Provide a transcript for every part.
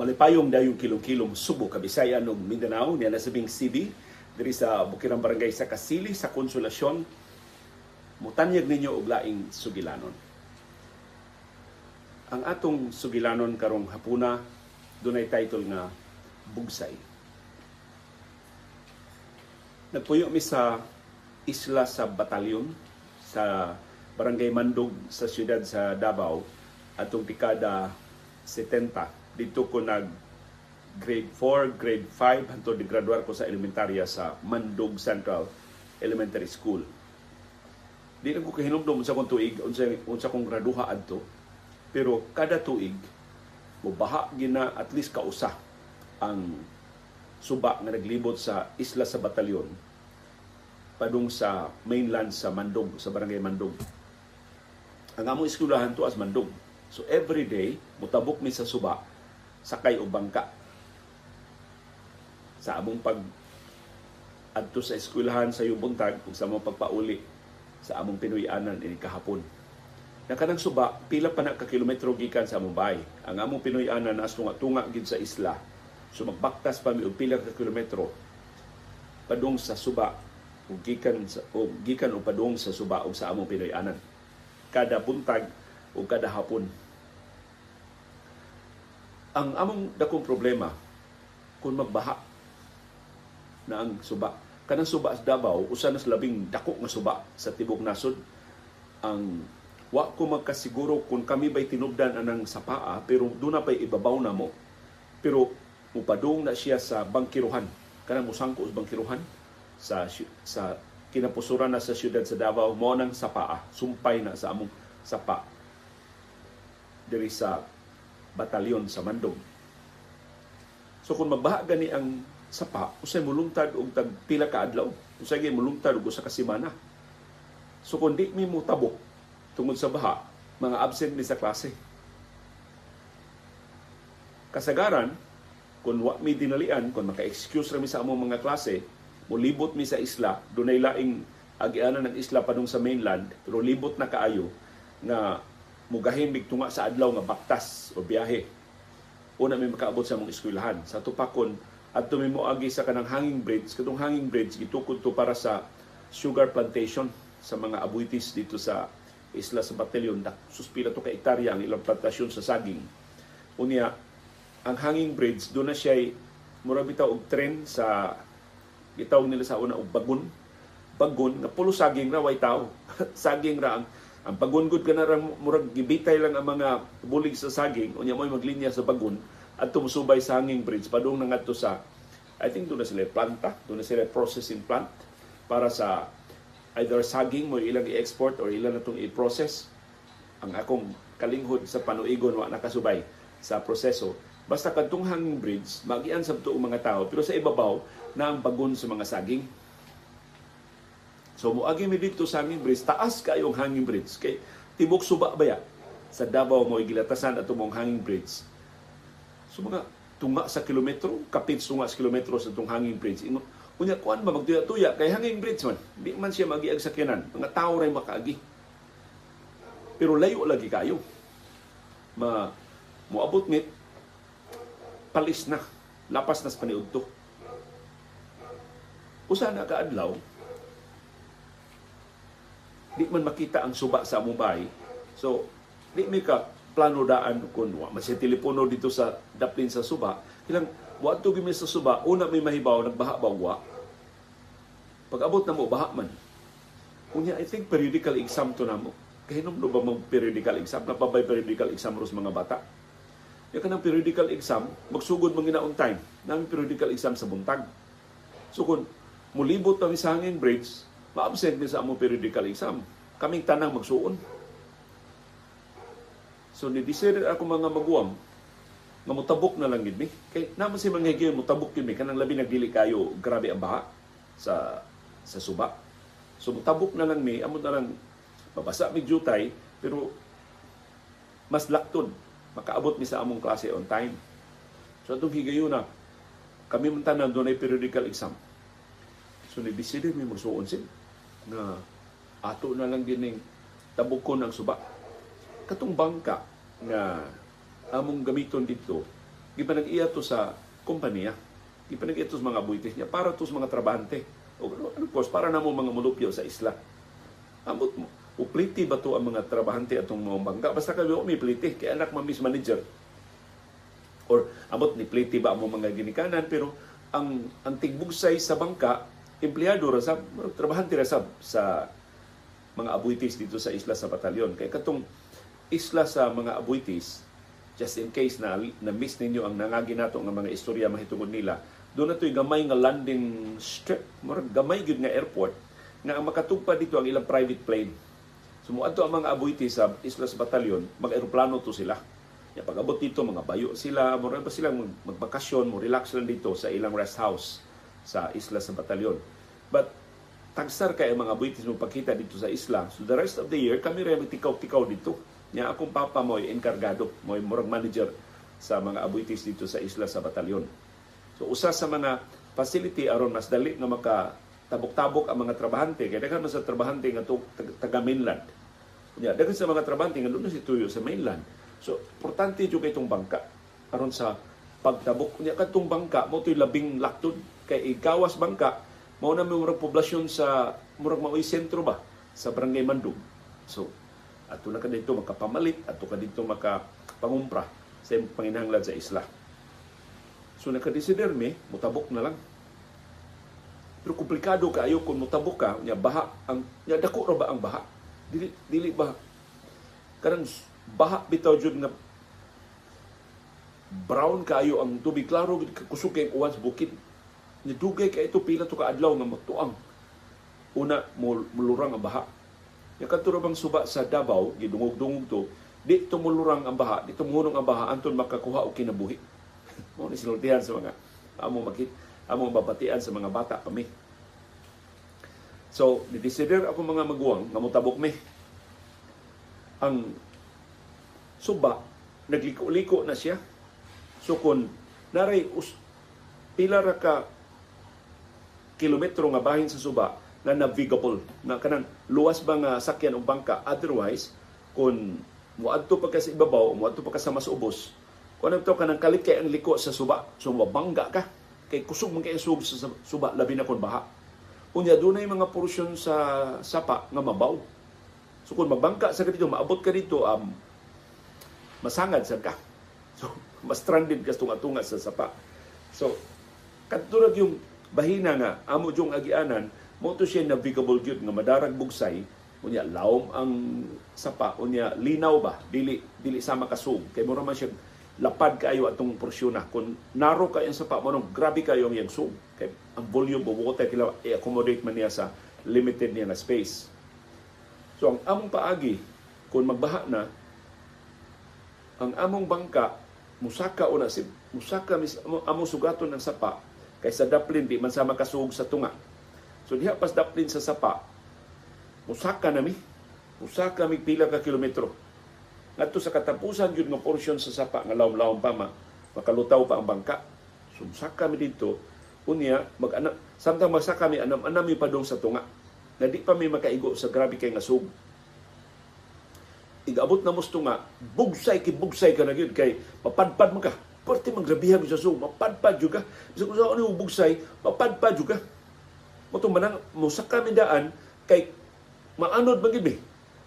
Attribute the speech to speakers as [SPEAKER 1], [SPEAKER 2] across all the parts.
[SPEAKER 1] malipayong dayong kilong-kilong Subo, Kabisayan ug Mindanao niya nasabing CD diri sa Bukirang Barangay sa Kasili sa Konsolasyon mutanyag ninyo og laing sugilanon. Ang atong sugilanon karong hapuna dunay title nga Bugsay. Nagpuyo mi sa isla sa batalyon sa Barangay Mandog sa siyudad sa Davao atong dekada 70 dito ko nag grade 4, grade 5 hantod di graduar ko sa elementarya sa Mandog Central Elementary School. Di na ko kahinumdum sa kong tuig unsa unsa kong graduha adto. Pero kada tuig mubaha gina at least kausa ang suba nga naglibot sa isla sa batalyon padung sa mainland sa Mandog, sa barangay Mandog. Ang among eskwelahan to as Mandog. So every day, mutabok mi sa suba, sakay o bangka. Sa among pag adto sa eskwelahan sa yubuntag ug sa among pagpauli sa among Pinoyanan ini kahapon. Na kanang suba, pila pa na ka kilometro gikan sa among bahay. Ang among Pinoyanan nas tunga-tunga gid sa isla. So magbaktas pa mi og pila ka kilometro padung sa suba ug gikan sa o gikan o padung sa suba og sa among Pinoyanan. Kada buntag o kada hapon. Ang among dakong problema kung magbaha na ang suba. Kanang suba sa Davao, usa na labing dako nga suba sa tibok nasod. Ang wa ko magkasiguro kung kami ba'y tinubdan anang sa paa, pero doon na pa'y ibabaw na mo. Pero mupadung na siya sa bangkiruhan. Kanang musangko sa bangkiruhan sa sa kinapusuran na sa siyudad sa Davao mo nang sapa sumpay na sa among sapa diri sa batalyon sa Mandog. So kung mabaha gani ang sapa, usay mulungtad og tag pila ka adlaw. Usay gyud mulungtad og usa ka semana. So kung di mi mo tabok tungod sa baha, mga absent ni sa klase. Kasagaran, kung wa mi dinalian, kung maka-excuse rami sa among mga klase, Mulibot mi sa isla, dunay laing agianan ng isla padung sa mainland, pero libot na kaayo nga mugahin mig tunga sa adlaw nga baktas o biyahe. Una mi makaabot sa mong eskwelahan. Sa tupakon, at mi mo agi sa kanang hanging bridge, katong hanging bridge gitukod to para sa sugar plantation sa mga abuitis dito sa isla sa Batalyon. Suspira to ka ang ilang plantasyon sa saging. Unya, ang hanging bridge, doon na siya murag bitaw og tren sa gitawag nila sa una og bagon bagon nga pulo saging ra way tao saging ra ang ang pagungod ka na rang murag gibitay lang ang mga bulig sa saging unya mo maglinya sa bagon at tumusubay sa hanging bridge padung na ngadto sa I think doon na sila planta doon na sila processing plant para sa either saging mo ilang i-export or ilang natong i-process ang akong kalinghod sa panuigon wa nakasubay sa proseso basta kadtong hanging bridge magian sa mga tao pero sa ibabaw na ang bagon sa mga saging. So muagi mi dito sa hanging bridge, taas kayong hanging bridge. Kay tibok suba ba ya? Sa Davao mo gilatasan ato mong hanging bridge. So mga tunga sa kilometro, kapit tunga sa kilometro sa itong hanging bridge. Ino, unya kuan ba magtuya-tuya kay hanging bridge man. Di man siya magiag sakyanan. Mga tao ray makaagi. Pero layo lagi kayo. Ma moabot mit palis na. Lapas na sa paniudto usa na kaadlaw di man makita ang suba sa bahay. So di mi ka plano daan kun wa man telepono dito sa daplin sa suba. Ilang wa to gimi sa suba. Una may mahibaw nagbaha ba wa? Pag abot na mo baha man. Unya i think periodical exam to namo kahinom do ba mag periodical exam? Na pabay periodical exam ros mga bata. Ya kanang periodical exam magsugod man ginaon time. Namin periodical exam sa buntag. So kun mulibot kami sa hanging bridge, ma-absent sa among periodical exam. Kaming tanang magsuon. So ni decided ako mga maguwam nga mutabok na lang gid mi. Kay naman si mga higyon mutabok gid mi kanang labi nagdili kayo grabe ang baha sa sa suba. So mutabok na lang mi amo na lang mabasa mi jutay pero mas lakton makaabot mi sa among klase on time. So atong higayon na kami man tanan dunay periodical exam So ni-decide mi magsuon sim nga ato na lang gining tabukon ang suba. Katong bangka nga among gamiton dito gipanag-iya to sa kompanya. Gipanag-iya to sa mga buitis niya para to sa mga trabahante. O, of course, para na mo mga mulupyo sa isla. Amot mo. Upliti ba to ang mga trabahante atong mga bangka? Basta kayo may pliti. Kaya anak mamis manager. Or amot ni pliti ba ang mga ginikanan. Pero ang, ang tigbugsay sa bangka, empleyado rasab, trabahante rasab sa mga abuitis dito sa isla sa batalyon. Kaya katong isla sa mga abuitis, just in case na na-miss ninyo ang nangagi nato nga mga istorya mahitungod nila, doon na to'y gamay nga landing strip, murag gamay gyud nga airport, nga ang makatugpa dito ang ilang private plane Sumuadto ang mga abuiti sa Islas Batalyon, mag-aeroplano to sila. Ya pag-abot dito, mga bayo sila, mo ba silang magbakasyon, mo relax lang dito sa ilang rest house sa Islas sa Batalyon. But tagsar kay mga abuitis mo pagkita dito sa isla. So the rest of the year, kami rin tikaw-tikaw dito. Nya akong papa mo enkargado, mo murag manager sa mga abuitis dito sa isla sa Batalyon. So usa sa mga facility aron mas dali nga maka tabok-tabok ang mga trabahante kay daghan sa trabahante nga taga mainland Yeah, daghan sa mga trabante nga doon si tuyo sa mainland. So, importante jud kay itong bangka aron sa pagtabok niya kadtong bangka mo toy labing laktod kay igawas bangka mao na murag poblasyon sa murag maoy sentro ba sa barangay Mandug. So, ato na ka dito makapamalit, ato ka dito makapangumpra sa panginahanglan sa isla. So nakadesider mi, mutabok na lang. Pero komplikado kaayo kung mutabok ka, nya baha ang nya dako ra ba ang baha? dili dili ba kanang baha bitaw jud nga brown kayo ang tubig klaro kusog kay uwan sa bukid ni dugay kay ito pila to ka adlaw nga magtuang una mulurang ang baha ya kadto bang suba sa Davao gidungog-dungog to di to mulurang ang baha di to munong ang baha anton makakuha og kinabuhi mo ni sinultihan sa mga amo makit amo babatian sa mga bata kami So, didesider ako mga maguwang nga mutabok mi. Ang suba, nagliko-liko na siya. So, kung naray us, pila ra ka kilometro nga bahin sa suba na navigable, na kanang luwas ba nga sakyan o bangka. Otherwise, kung muadto pa ka sa ibabaw, muadto pa ka sa mas ubos, kung ano kanang kalit kay ang liko sa suba, so mabangga ka. Kay kusog man kay sub sa suba, labi na kon baha Unya dunay mga porsyon sa sapa nga mabaw. So kung magbangka sa dito, maabot ka dito, um, masangad sa ka. So, mas stranded ka tunga-tunga sa sapa. So, katulad yung bahina nga, amo yung agianan, mo to siya navigable gyud nga madarag bugsay, unya lawom ang sapa, unya linaw ba, dili dili sama kasug. Kay mo man siya lapad kayo atong porsyon Kung naro kayo sa pa mo grabe kayo ang yagsug. Kay ang volume of water kila i-accommodate man niya sa limited niya na space. So ang among paagi kung magbaha na ang among bangka musaka una si musaka mis among sugaton ng sapa kay sa daplin di man sama kasug sa tunga. So diha pas daplin sa sapa musaka na mi. Musaka mi pila ka kilometro. Ngadto sa katapusan gyud nga portion sa sapa nga lawom-lawom pa ma. Makalutaw pa ang bangka. Sumsaka mi dito. Unya mag anak samtang magsaka mi anam anam mi padong sa tunga. Na di pa mi makaigo sa grabe kay nga sug igabot na musto nga bugsay ki bugsay ka na gyud kay mapadpad man ka Parte magrabiha sa sug mapadpad juga bisa ko sa ano bugsay mapadpad juga mo manang mo sa kami daan kay maanod magid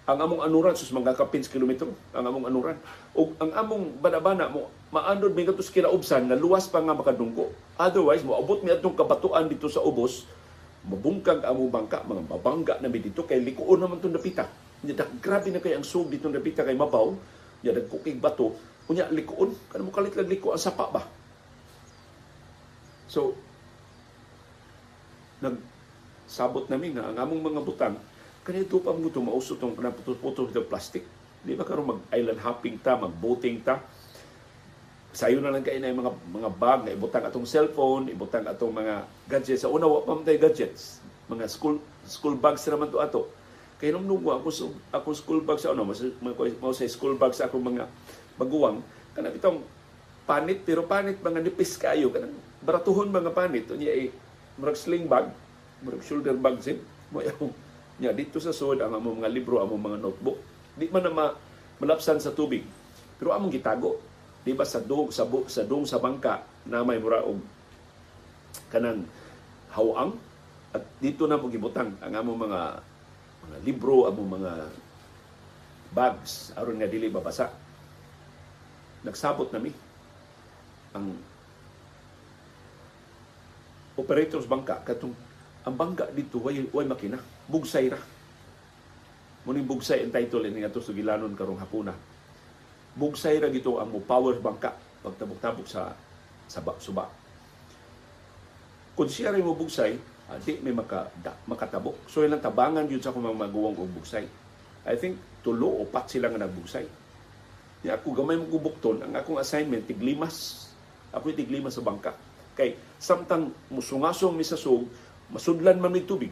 [SPEAKER 1] ang among anuran sus mga kapins kilometro ang among anuran. Ug ang among banabana mo maanod mi katus kinaubsan nga luwas pa nga makadungko otherwise mo abot mi adtong kabatuan dito sa ubos mabungkag among bangka mga babangga na mi dito kay likuon naman tong napita. Nya grabe na kay ang sug dito napita kay mabaw. Nya dagkukig bato unya likuon kanamo kalit lang liko ang sapa ba so nag sabot nami nga ang among mga butang Kanito pa mo mausot itong putol-putol ng plastic. Di ba karon mag-island hopping ta, mag-boating ta. Sayo na lang kayo na mga, mga bag na ibutang atong cellphone, ibutang atong mga gadgets. Sa una, wa pa gadgets. Mga school school bags naman to ato. Kaya nung nunggo ako, ako school bag sa ano, mas, mas, sa school bag sa akong mga baguwang, kanang itong panit, pero panit mga nipis kayo, kanang baratuhon mga panit, unya ay murag sling bag, murag shoulder bag zip, mo Nya dito sa sud ang among mga libro, among mga notebook. Di man na ma, malapsan sa tubig. Pero among gitago. di ba sa dog sa bu, sa dong sa bangka na may mura og kanang hawang at dito na mo gibutang ang among mga mga libro, among mga bags aron nga dili babasa. Nagsabot nami ang operators bangka. Katong ang bangka dito way way makina. Bugsay ra. Muning bugsay ang title ini ato sugilanon karong hapuna. Bugsay ra gito ang mo power bangka pagtabok-tabok sa sa suba. Kung siya rin mo bugsay uh, di may maka, da, makatabok. So ilang tabangan yun sa kung maguwang og bugsay. I think tulo o pat sila nga nagbugsay Di ako gamay mo kubukton ang akong assignment tiglimas. Ako tiglimas sa bangka. Kay samtang musungasong mi sa sug masudlan man may tubig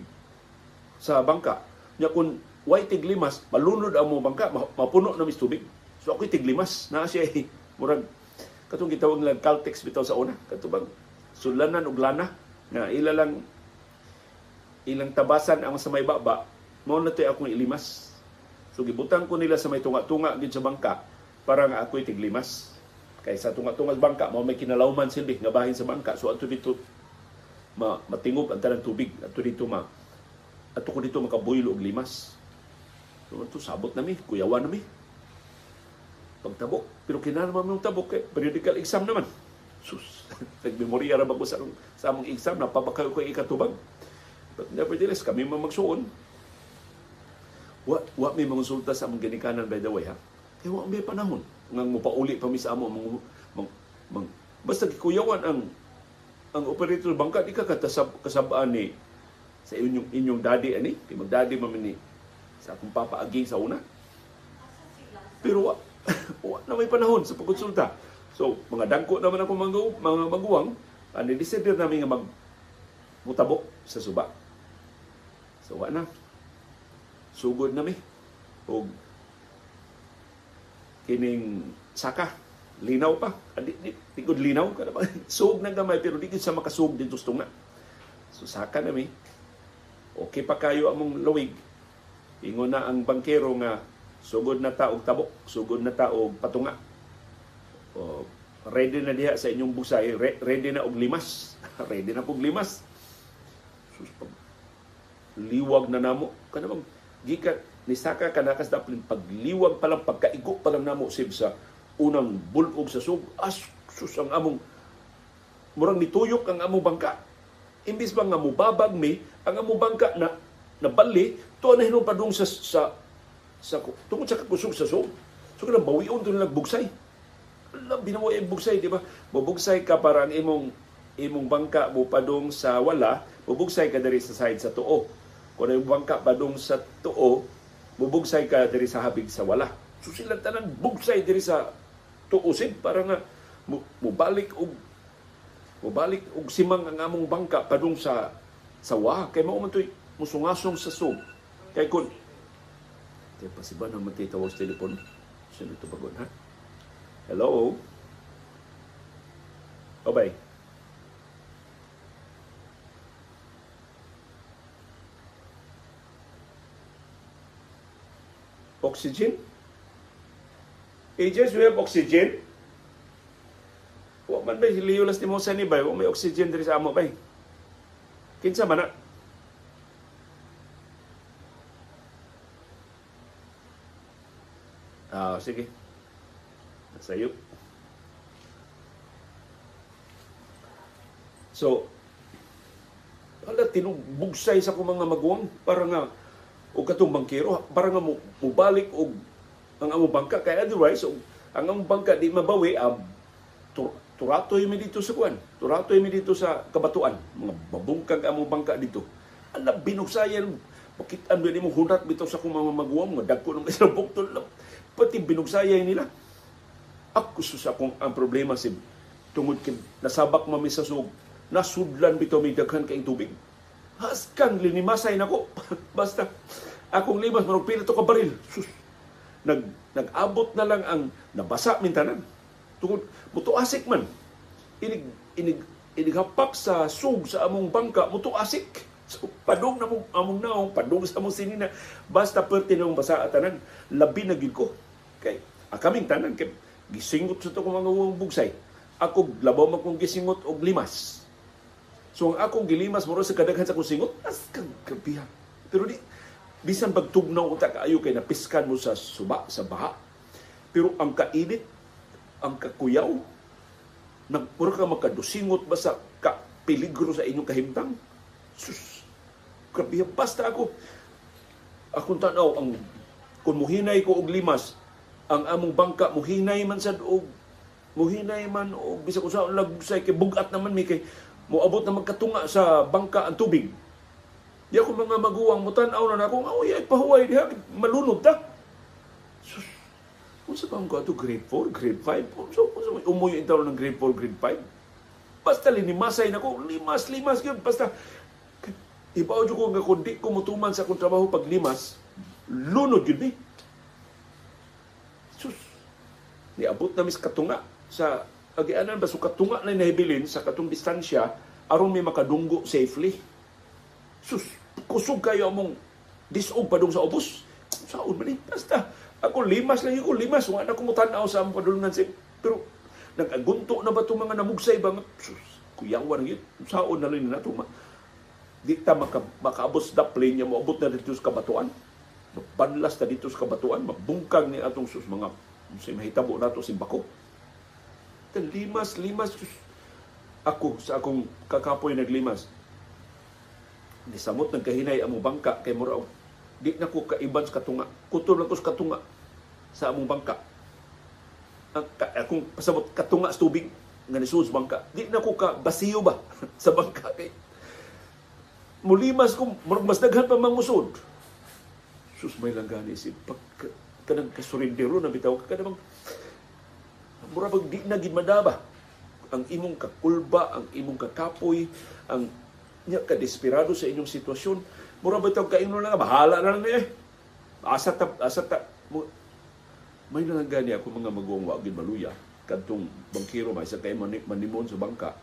[SPEAKER 1] sa bangka. Nya kun way tiglimas malunod ang mo bangka mapuno na mis tubig. So ako tiglimas. Na siya eh, murag katong gitawag nila Caltex bitaw sa una. Katubang sudlanan og lana. Nga ila lang ilang tabasan ang sa may baba mo na akong ilimas. So gibutang ko nila sa may tunga-tunga gid sa bangka para nga ako'y tiglimas. Kay sa tunga-tunga bangka, mo may kinalawman silbi nga bahin sa bangka. So ato dito ma, matingog ang tanang tubig. Ato dito ma ato ko dito makabuhil og limas. So ato sabot nami, kuyawan nami. Pagtabok, pero kinahanglan man tabok kay periodical exam naman. Sus, nagmemorya ra ba ko sa, sa among exam, napapakayo ko ikatubag. But nevertheless, kami man magsuon. Wa, wa may mga sa among ginikanan by the way ha kaya wa may panahon. Nga mo pauli pa mi sa amo mang, mang, mang, basta gikuyawan ang ang operator bangka di ka katasab kasabaan ni? Sa inyong inyong daddy ani kay magdaddy man ni. Sa akong papa agi sa una pero wa, wa na may panahon sa pagkonsulta so mga dangko naman ako mga, mga maguwang ani decider namin nga mag mutabok sa suba so wa na sugod na mi og kining saka linaw pa. Di, di, di gud linaw kada ba? Sug na gamay pero di sa makasug dito sa tunga. So saka na mi. Okay pa kayo among luwig. Ingon na ang bangkero nga sugod na ta og tabok sugod na ta og patunga. O ready na diha sa inyong busay. Re, ready na og limas. Ready na og limas. Sus liwag na namo. Kana bang gikan ni Saka kanakas daplin pagliwag pa lang pagkaigo pa lang namo sib sa unang bulog sa sug as sus ang among murang nituyok ang among bangka. Imbis ba nga mubabag mi ang among bangka na nabali to na hinon padung sa sa sa tungod sa kakusog sa sug. So kana bawion to nagbugsay. Alam binawa ang bugsay di ba? Mabugsay ka para ang imong imong bangka mo padung sa wala mabugsay ka diri sa side sa tuo. Kung ang bangka padung sa tuo mubugsay ka diri sa habig sa wala. So sila tanan bugsay diri sa tuusin para nga mubalik og mubalik og simang ang among bangka padung sa sa wa kay mao man musungasong sa sub. Kay kun Kaya pa si ba na matitawag sa telepon? Sino ito bagon, ha? Hello? Obay. Oxygen. Ages, we have oxygen. Wa man ba liulas ni Musa ni bay, wa may oxygen diri sa amo bay. Kinsa man na? Ah, sige. Sayo. So, wala tinubugsay sa kong mga maguwang para nga o katong bangkero para nga mo mubalik og ang among bangka. Kay otherwise og ang among bangka di mabawi ab tur, turatoy mi dito sa kuan turatoy mi dito sa kabatuan. Mga babungkag among bangka dito. Ana binugsayan. Bakit ano ni mo hunat bitaw sa kung mga maguwang mga dagko ng isang buktol pati binugsayan nila. Ako sa akong ang problema si tungod kay nasabak mami sa sug nasudlan bitaw mi daghan kay tubig Haskan, linimasay na ko. Basta, akong limas, marong pila ka baril. Sus, nag, nag-abot na lang ang nabasa mintanan. Tungod, muto asik man. Inig, inig, inighapak sa sug sa among bangka, muto asik. So, padong na mong among naong, padong sa among sinina. Basta perti na mong basa atanan, labi na gid ko. Kay, ah, kaming tanan, kay, gisingot sa to mga uwang bugsay. Ako labaw man kong gisingot og limas. So ang akong gilimas mura sa kadaghan sa kusingot, as kabihan. Pero di, bisan pagtugnaw ko kaayo kay napiskan mo sa suba, sa baha. Pero ang kainit, ang kakuyaw, nagpura ka makadusingot ba sa ka peligro sa inyong kahimtang? Sus, grabe, basta ako, akong tanaw, ang, kung muhinay ko og limas, ang among bangka, muhinay man sa og muhinay man o bisa ko sa lagsay kay bugat naman mi kay moabot na magkatunga sa bangka ang tubig. Di ako mga maguwang mutan-aw na akong aoy ay pahuway diha malunod ta. Sus. Unsa ba ko grade 4, grade 5? So, unsa may umuyo intaw ng grade 4, grade 5? Basta linimasay na ko, limas, limas gyud basta Ibaw ko nga kung di ko mutuman sa akong trabaho pag limas, lunod yun eh. Sus, niabot na mis katunga sa agianan ba so katunga na nahibilin sa katong distansya aron may makadunggo safely. Sus, kusog kayo mong disog padung sa ubos. Saon man. Basta, ako limas lang ko limas. Wala na kumutanaw sa among padulungan. Pero, nag-agunto na ba itong mga namugsay ba? Sus, kuyawan yun. Saon na rin na ito di ta maka, makaabot sa plane niya moabot na dito sa kabatuan banlas na dito sa kabatuan mabungkag ni atong sus mga si mahitabo nato si bako kan limas limas sus. ako sa akong kakapoy naglimas. Ni samot nagkahinay among bangka kay mura di na ko kaiban sa katunga. Kutol na ko sa katunga. Sa among bangka. Ang akong pasabot katunga sa tubig nga ni bangka. Di na ko ka basiyo ba sa bangka kay? Mulimas ko, mas daghan pa mangusod. Sus, may lang gani si pag kanang kasurindero na bitaw ka kanang mura pag di na madaba? Ang imong kakulba, ang imong kakapoy, ang nya ka desperado sa inyong sitwasyon. Mura bitaw ka ino lang bahala na lang eh. Asa ta asa ta may lang gani ako mga maguwang wa gid maluya. Kadtong bangkero may sa kay manimon sa bangka.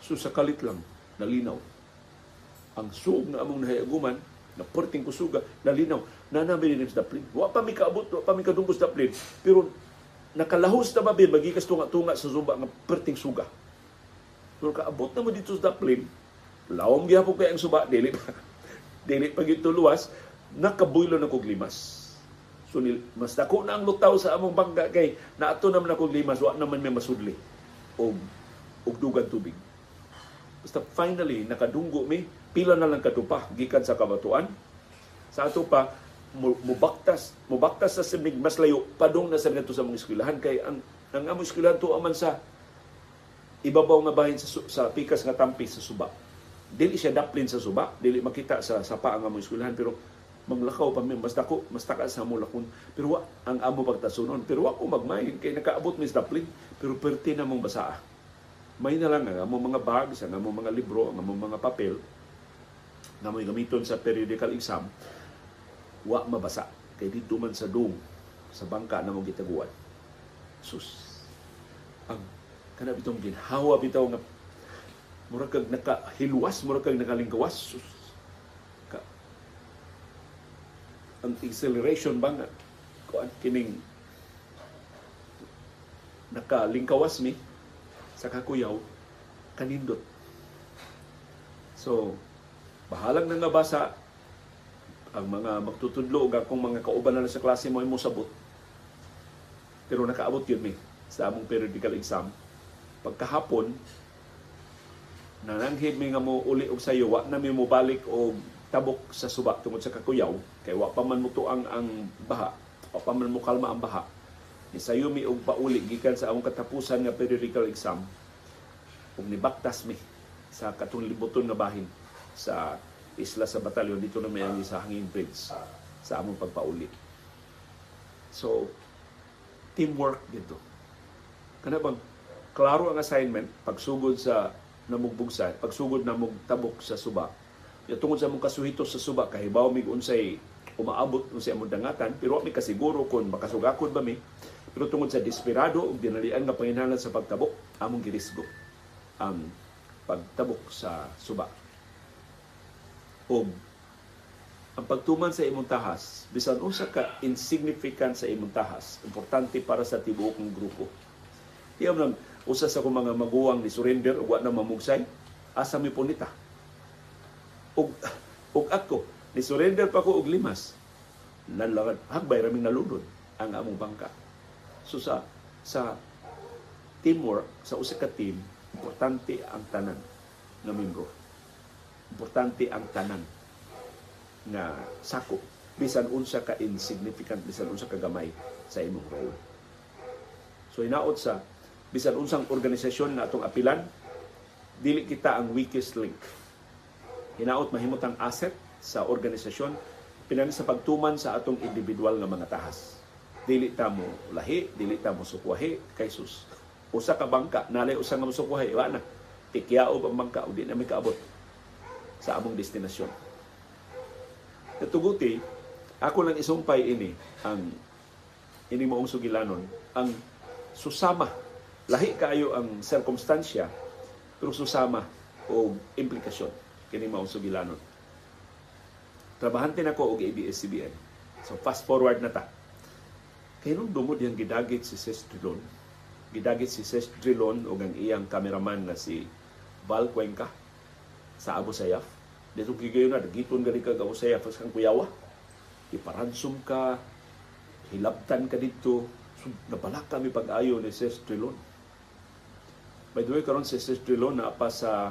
[SPEAKER 1] So sa kalit lang nalinaw. Ang sug na among nahayaguman na perting kusuga nalinaw. Na namin din sa daplin. Wa pa mi kaabot wa pa mi kadunggo sa daplin. Pero nakalahos na babin magikas tunga-tunga sa suba nga perting suga. Pero kaabot na mo dito sa daplin lawom gyapon kay ang suba dili pa dili pa gito luwas nakabuylo na kog limas. So, mas dako na ang lutaw sa among bangka kay naato naman ako limas, wa naman may masudli o og dugang tubig. Basta finally, nakadunggo mi, pila na lang katupa gikan sa kabatuan. Sa ato pa mubaktas mubaktas sa simig mas layo padung na sa ngadto sa mga eskwelahan. Kay ang ang among eskwelahan to aman sa ibabaw nga bahin sa, sa pikas nga tampi sa suba. Dili siya daplin sa suba dili makita sa sapa ang among eskwelahan pero manglakaw pa mi mas dako mas taka sa among lakon. Pero wa ang amo pagtasunon pero wa ko magmahin kay nakaabot mi sa daplin pero perti na mong basaa. May na lang ang among mga bags ang among mga libro ang among mga papel nga may gamiton sa periodical exam wa mabasa. Kay dito man sa dong sa bangka na mo gitaguan. Sus. Ang kana bitong ginhawa bitaw nga mura kag nakahilwas mura nakalingkawas. Sus. Ka. Ang acceleration ba nga? Kuan kining nakalingkawas mi sa kakuyaw kanindot. So Bahalang nang nabasa ang mga magtutudlo ug akong mga kauban na sa klase mo mo sabot. Pero nakaabot yun mi sa among periodical exam. Pagkahapon, nananghid mi nga mo uli og sayo, wa na mi mo balik og tabok sa suba tungod sa kakuyaw kay wa pa man muto ang ang baha wa pa man mo kalma ang baha ni sayo mi og pauli gikan sa among katapusan nga periodical exam ug nibaktas mi sa katong libuton nga bahin sa isla sa batalyon dito na may sa Hanging Bridge sa among pagpauli. So, teamwork dito. Kana bang klaro ang assignment pagsugod sa namugbugsa, pagsugod na tabok sa suba. Ya tungod sa mong kasuhito sa suba kahibaw mig unsay umaabot unsay among dangatan pero mi kasiguro kon makasugakon ba mi pero tungod sa desperado ug dinalian nga panginahanglan sa pagtabok among girisgo ang pagtabok sa suba og ang pagtuman sa imong tahas bisan usa ka insignificant sa imong tahas importante para sa tibuok ng grupo Iyam lang, usa sa kong mga maguwang ni surrender wa na mamugsay, asa mi punita. Ug, ug ako, ni surrender pa ko og limas. Nanlangan, hagbay raming nalunod ang among bangka. So sa sa teamwork, sa usa ka team, importante ang tanan nga membro. Importante ang tanan nga sako bisan unsa ka insignificant bisan unsa ka gamay sa imong role. So hinaot sa bisan unsang organisasyon na atong apilan dili kita ang weakest link. Hinaot mahimot ang asset sa organisasyon pinani sa pagtuman sa atong individual nga mga tahas. Dili ta mo lahi, dili ta mo sukwahi kay sus. Usa ka bangka, nalay usa nga musukwahi, wa na. Tikyao ang bangka, o di na may kaabot sa among destinasyon. Natuguti, ako lang isumpay ini ang ini moong sugilanon ang susama. Lahi kaayo ang sirkumstansya pero susama o implikasyon kini maong sugilanon. Trabahante nako og ABS-CBN so fast forward na ta. Kay nung dumod yang gidagit si Sis Drilon gidagit si Sis Drilon o ang iyang cameraman na si Val Cuenca sa Abu Sayyaf. Dito gigayon na dagiton gali ka Abu Sayyaf sa kang kuyawa. Iparansum ka hilabtan ka dito. So, nabalak kami pag-ayo ni Sis Drilon by the way karon si Sis Drilon na pa sa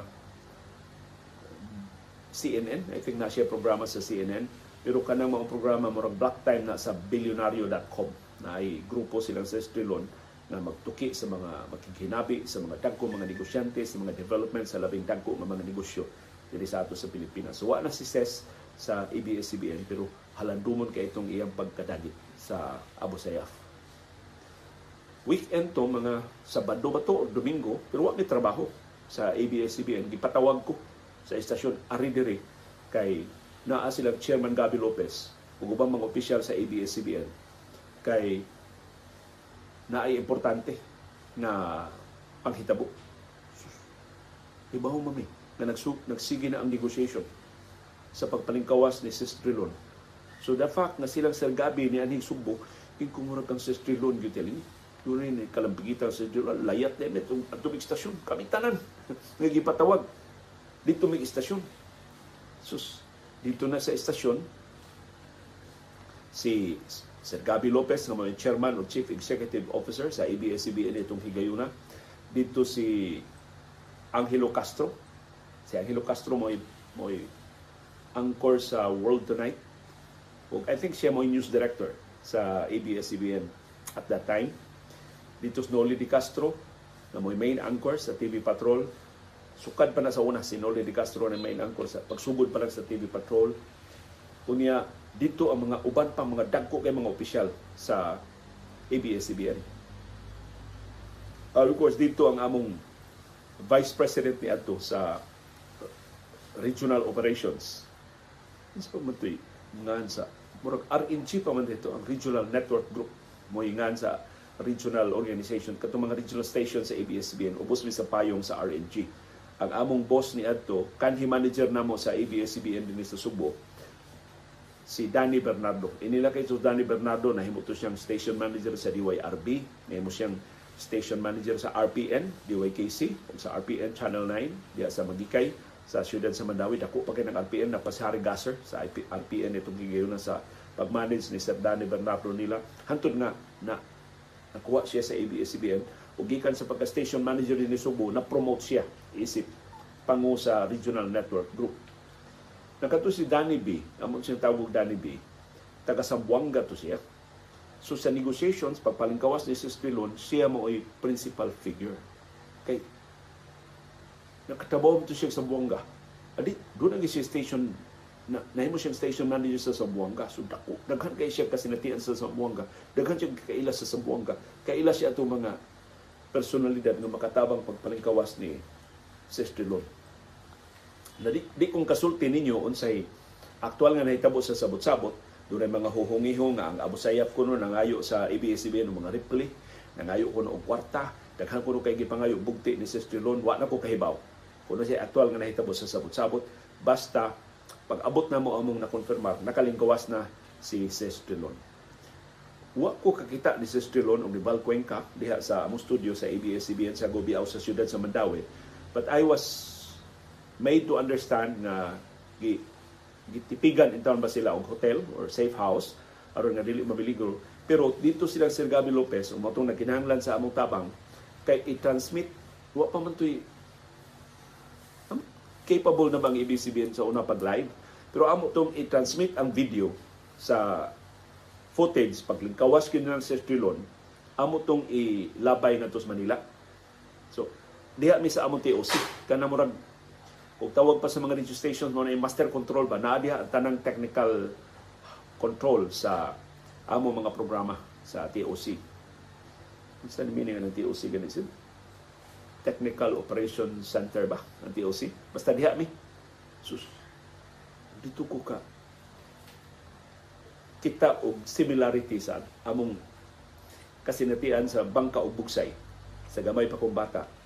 [SPEAKER 1] CNN I think na siya programa sa CNN pero kanang mga programa murag black time na sa billionario.com na ay grupo silang Sis Drilon na magtuki sa mga makikinabi sa mga dagko mga negosyante sa mga development sa labing dagko nga mga negosyo diri sa ato sa Pilipinas. So wa na si Ses sa ABS-CBN pero halandumon kay itong iyang pagkadagit sa Abu Sayyaf. Weekend to mga Sabado ba to o Domingo pero wa ni trabaho sa ABS-CBN. Gipatawag ko sa istasyon Aridiri kay naa silang Chairman Gabi Lopez ug ubang mga opisyal sa ABS-CBN kay naay importante na panghitabo. Ibaho mami na nagsug, nagsige na ang negotiation sa pagpalingkawas ni Sis Trilon. So the fact na silang Sir Gabi ni Aning Subo, kung kang Sis Trilon, yung telling doon rin kalampigitan sa Trilon, layat na itong atong istasyon, kami tanan, nagipatawag, dito may istasyon. Sus, dito na sa istasyon, si Sir Gabi Lopez na may chairman o chief executive officer sa ABS-CBN itong Higayuna. Dito si Angelo Castro. Si Angelo Castro mo mo anchor sa World Tonight. O I think siya mo news director sa ABS-CBN at that time. Dito si Noli Di Castro na mo main anchor sa TV Patrol. Sukad pa na sa una si Noli Di Castro na main anchor sa pagsugod pa lang sa TV Patrol. Unya dito ang mga uban pa mga dagko kay mga opisyal sa ABS-CBN. Uh, of course, dito ang among Vice President ni Ato sa Regional Operations. Isa pa ito'y ngan sa murag RNG pa man dito ang Regional Network Group mo sa regional organization katong mga regional station sa ABS-CBN ubos mi sa payong sa RNG. Ang among boss ni Adto, kanhi manager namo sa ABS-CBN din sa Subo, si Danny Bernardo. Inila kay so Danny Bernardo na himuto siyang station manager sa DYRB, nahimo siyang station manager sa RPN, DYKC, sa RPN Channel 9, diya sa Magikay, sa siyudad sa Mandawi. Dako pa ng RPN na pasari Gasser sa RPN itong higayon na sa pag-manage ni Sir Danny Bernardo nila. Hantod nga na nakuha siya sa ABS-CBN ug gikan sa pagka-station manager ni Subo, na-promote siya isip pangu sa Regional Network Group Nakato si Danny B, amon siyang tawag Danny B, taga Sambuanga to siya. So sa negotiations, pagpalingkawas ni Sis Pilon, siya mo ay principal figure. Kay nakatabaw to siya sa Sambuanga. Adi, doon ang siya station na nahimo siyang station manager sa Sambuanga. So dako, daghan kay siya kasi natian sa Sambuanga. Daghan siya kaila sa Sambuanga. Kaila siya ato mga personalidad nga makatabang pagpalingkawas ni Sis Pilon na di, di kung kasulti ninyo unsay aktual nga nahitabo sa sabot-sabot dunay mga huhungiho nga ang Abu Sayyaf kuno nangayo sa ABS-CBN ng mga repli nangayo kuno og kwarta daghan kuno kay gipangayo bugti ni Sister Lon wa na ko kahibaw kuno siya aktual nga nahitabo sa sabot-sabot basta pag abot na mo among nakonfirmar nakalingkawas na si Sister Lon wa ko kakita ni Sis Drilon o ni Val Cuenca diha sa among studio sa ABS-CBN sa Gobiao sa siyudad sa Mandawi. But I was made to understand gi, gitipigan in town ba sila og hotel or safe house aron nga dili mabiligro. Pero dito sila Sir Gabi Lopez, o matong nagkinahanglan sa among tabang, kay i-transmit, wa pa man to'y capable na bang ABS-CBN sa una pag-live. Pero amo tong i-transmit ang video sa footage paglingkawas kini ng Sir Trilon, amo tong ilabay na sa Manila. So, diha mi sa among TOC kana murag kung tawag pa sa mga radio stations mo na master control ba na diha ang tanang technical control sa amo mga programa sa TOC. Unsa ni meaning ng TOC ganito? Technical Operation Center ba ang TOC? Basta diha mi. Sus. Dito ko ka kita og similarity sa among kasinatian sa bangka ug bugsay sa gamay pa kong bata.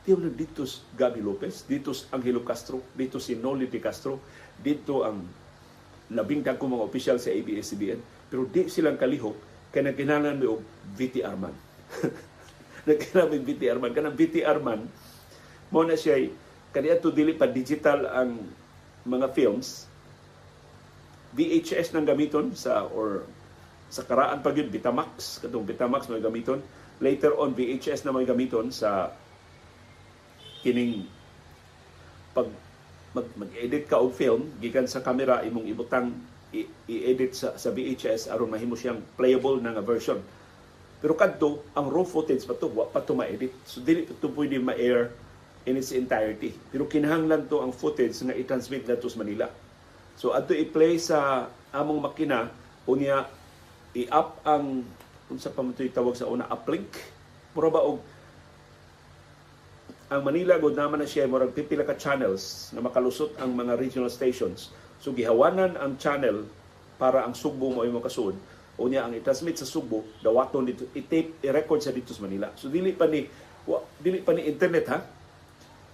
[SPEAKER 1] Tiyo dito Gabi Lopez, dito Angelo Castro, dito si Noli de Castro, dito ang labing dagko mga opisyal sa ABS-CBN, pero di silang kalihok kay nagkinanan mi og VT Arman. nagkinanan mi VT Arman. Kanang VT Arman, mo na siya, kaniya to dili pa digital ang mga films, VHS nang gamiton sa or sa karaan pa gyud Betamax katong Betamax may gamiton later on VHS na may gamiton sa kining pag mag, mag-edit ka og film gikan sa camera imong ibutang i-edit sa, sa VHS aron mahimo siyang playable na nga version. Pero kadto ang raw footage pa to wa pa to ma-edit. So dili to pwede ma-air in its entirety. Pero kinahanglan to ang footage nga i-transmit nato sa Manila. So adto i-play sa among makina unya i-up ang unsa pa man tawag sa una uplink. Mura ba og ang Manila gud naman na siya murag pipila ka channels na makalusot ang mga regional stations. So gihawanan ang channel para ang Sugbo mo imong kasud. Unya ang i-transmit sa Sugbo, dawaton dito, i-tape, i-record sa dito sa Manila. So dili pa ni dili pa ni internet ha.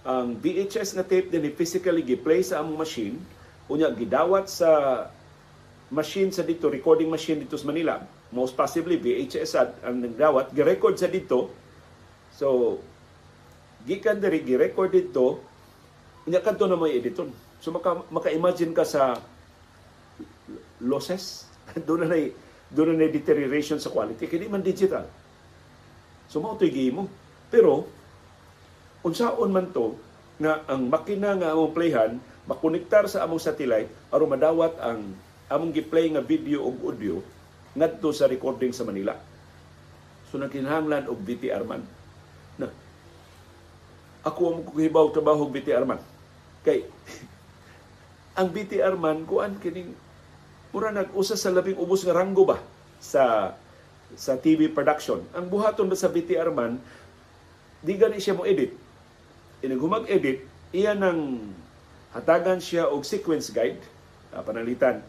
[SPEAKER 1] Ang VHS nga tape din physically gi-play sa among machine unya gidawat sa machine sa dito recording machine dito sa Manila most possibly VHS ad ang nagdawat gi-record sa dito so gikan diri gi-record dito unya kadto na may editon so maka maka-imagine ka sa losses. Doon na doon na deterioration sa quality. Kini man digital. So mao toy mo pero unsaon man to nga ang makina nga among playhan makonektar sa among satellite aron madawat ang among gi-play nga video ug audio ngadto sa recording sa Manila. So nagkinahanglan og BTR man. Na ako ang kuhibaw trabaho BTR man. Kay ang BTR man kuan kining mura nag-usa sa labing ubos nga ranggo ba sa sa TV production. Ang buhaton ba sa BTR man di gani siya mo edit. Inagumag edit, iya nang hatagan siya og sequence guide uh, panalitan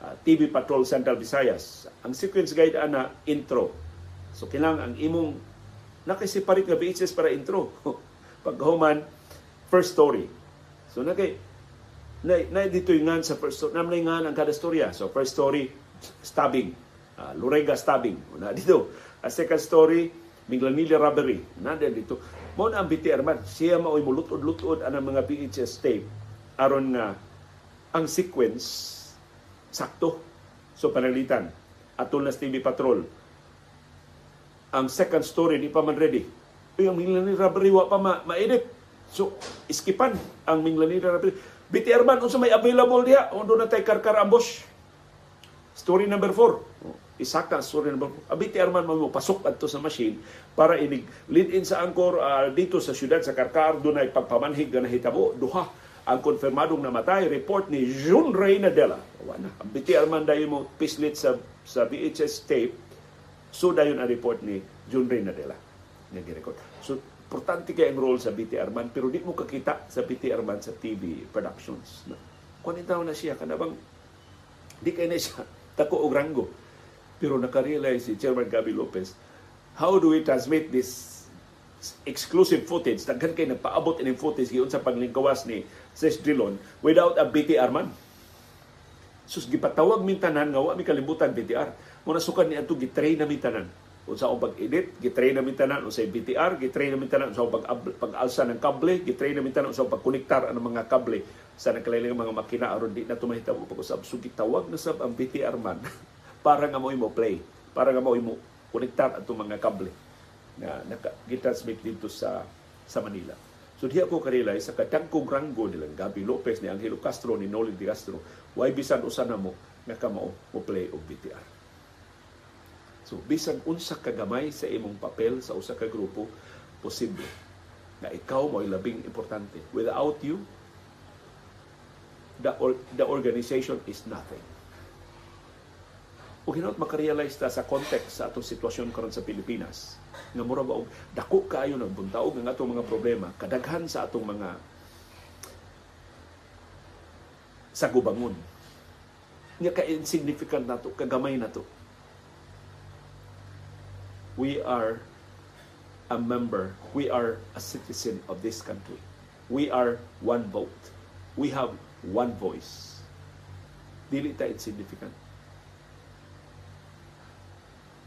[SPEAKER 1] uh, ah, TV Patrol Central Visayas. Ang sequence guide ana intro. So kinang ang imong nakisiparit nga VHS para intro. Paghuman first story. So nakay na, na dito yung sa first story. Naman nga ang kada storya. So first story, stabbing. Uh, Lurega stabbing. Na dito. A second story, Minglanilla robbery. Na dito. Mo na ang BTR man. Siya mao'y mulutod-lutod ang mga VHS tape aron nga ang sequence sakto. So panalitan atol na TV Patrol. Ang second story di pa man ready. Yung Minglani Robbery wa pa ma- ma-edit. So iskipan ang Minglani Robbery. BTR man unsa may available diha undo na tay karkar ambush. Story number 4. Isaka story number 4. BTR man mo pasok adto sa machine para inig lead in sa angkor uh, dito sa syudad sa Karkar dunay pagpamanhig nga nahitabo duha ang konfirmadong namatay report ni Jun Reynadela. Wala. Ang BTR man dahil mo pislit sa, sa VHS tape, so dayon ang report ni Jun Reynadela. Nga record So, importante kay ang role sa BTR man, pero di mo kakita sa BTR man sa TV productions. Na, kunin na siya, kanabang di kay na siya tako og ranggo. Pero nakarealize si Chairman Gabi Lopez, how do we transmit this exclusive footage? Daghan kay nagpaabot ining footage giun sa paglingkawas ni Sis Drilon without a BTR man sus gipatawag min tanan nga wa mi kalibutan BTR mo nasukan ni adto gitrain na min tanan unsa ang pag-edit gitrain na min tanan unsa BTR gitrain na min tanan unsa pag-alsa ng kable gitrain na min tanan unsa pagkonektar ang mga kable. Sa nagkalain mga makina aron di na tumahitabo pag-usab. So gitawag na sab ang BTR man para nga mo play para nga mo imo konektar ato mga kable na naka, gitransmit dito sa sa Manila. So diha ko karealize sa kadagkong ranggo nilang Gabi Lopez ni Angelo Castro ni Nolly Di Castro, why bisan usa na mo nga kamao mo play og BTR. So bisan unsa ka gamay sa imong papel sa usa ka grupo, posible na ikaw mo labing importante. Without you, the, or, the organization is nothing. O hinaut makarealize ta sa context sa atong sitwasyon karon sa Pilipinas, nga mura ba og dako kaayo ng buntaog ng atong mga problema kadaghan sa atong mga sa gubangon nga ka insignificant nato kagamay nato we are a member. We are a citizen of this country. We are one vote. We have one voice. Dili ta insignificant.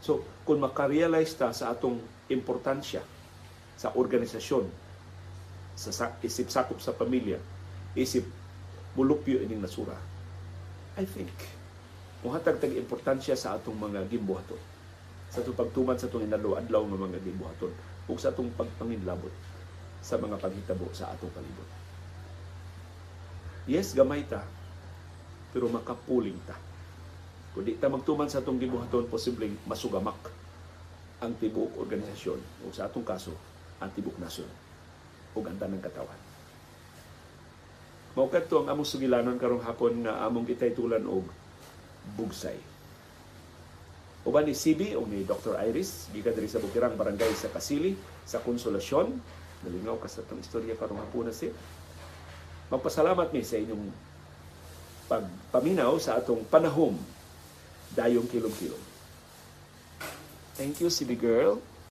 [SPEAKER 1] So, kung makarealize ta sa atong importansya sa organisasyon, sa isip sakop sa pamilya, isip mulupyo ining nasura, I think, muhatag tag importansya sa atong mga gimbuhaton. Sa atong pagtuman sa atong inadlaw-adlaw ng mga gimbuhaton ug sa atong pagpanginlabot sa mga paghitabo sa atong palibot. Yes, gamay ta, pero makapuling ta kung di ta magtuman sa atong gibuhaton, posibleng masugamak ang tibuok organisasyon o sa atong kaso, ang tibuok nasyon o ang tanang katawan. Mao kadto ang among sugilanon karong hapon nga among itaytulan og bugsay. Uban ni CB o ni Dr. Iris, gikan diri sa Bukirang Barangay sa Kasili, sa Konsolasyon. Nalingaw ka sa itong istorya karong hapon na. Magpasalamat mi sa inyong pagpaminaw sa atong panahom dayong kilom-kilom. Thank you, CB Girl.